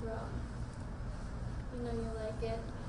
throat. You know you like it.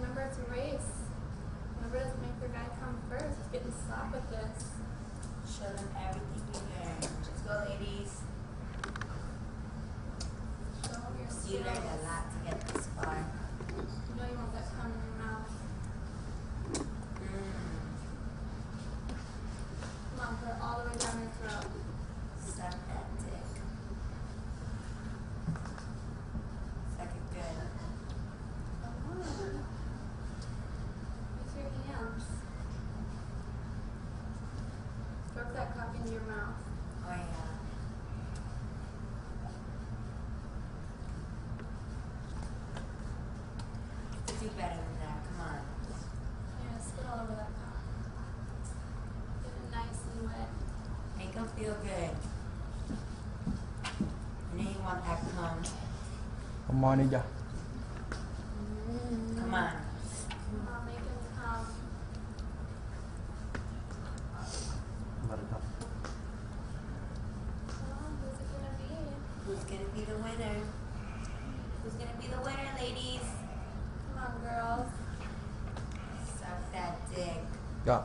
Remember it's a race. Remember to make your guy come first. Let's get in slap with this. Show them everything you learned. Let's go, ladies. Show them your skills. You learned a lot to get this far. You know you want that cum in your mouth. Mm. Come on, put it all the way down your throat. Suck that dick. Suck it good. Come on. Use your hands. Stroke that cock into your mouth. Oh yeah. Do better than that. Come on. Yeah, spit all over that cock. Get it nice and wet. Make them feel good. You know you want that cum. Come on, Ija. Come on. Come on, make him come. Come on, who's it gonna be? Who's gonna be the winner? Who's gonna be the winner, ladies? Come on, girls. Suck that dick. Yeah.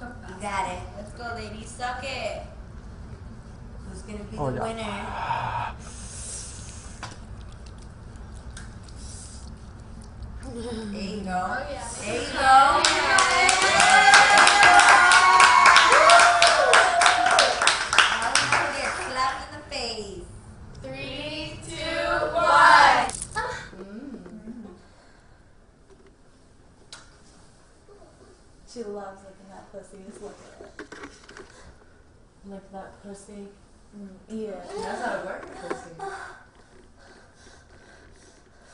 Go You got it. Let's go, ladies. Suck it. Who's gonna be Oh, the yeah. winner? There you go. Oh, yeah. There you Make go. She loves looking at pussy. Just look at it. Lick that pussy. Mm, yeah. That's how it works, pussy.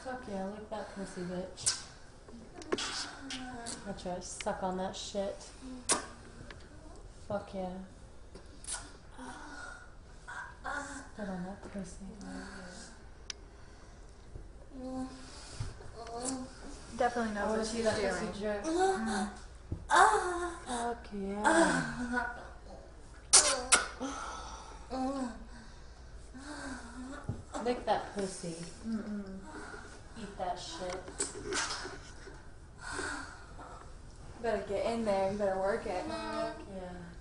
Fuck yeah, lick that pussy, bitch. I try to suck on that shit. Fuck yeah. Spit on that pussy. Definitely knows what she's doing. Pussy jerk. Fuck yeah. Lick that pussy. Mm -mm. Eat that shit. Better get in there. You better work it. Fuck yeah.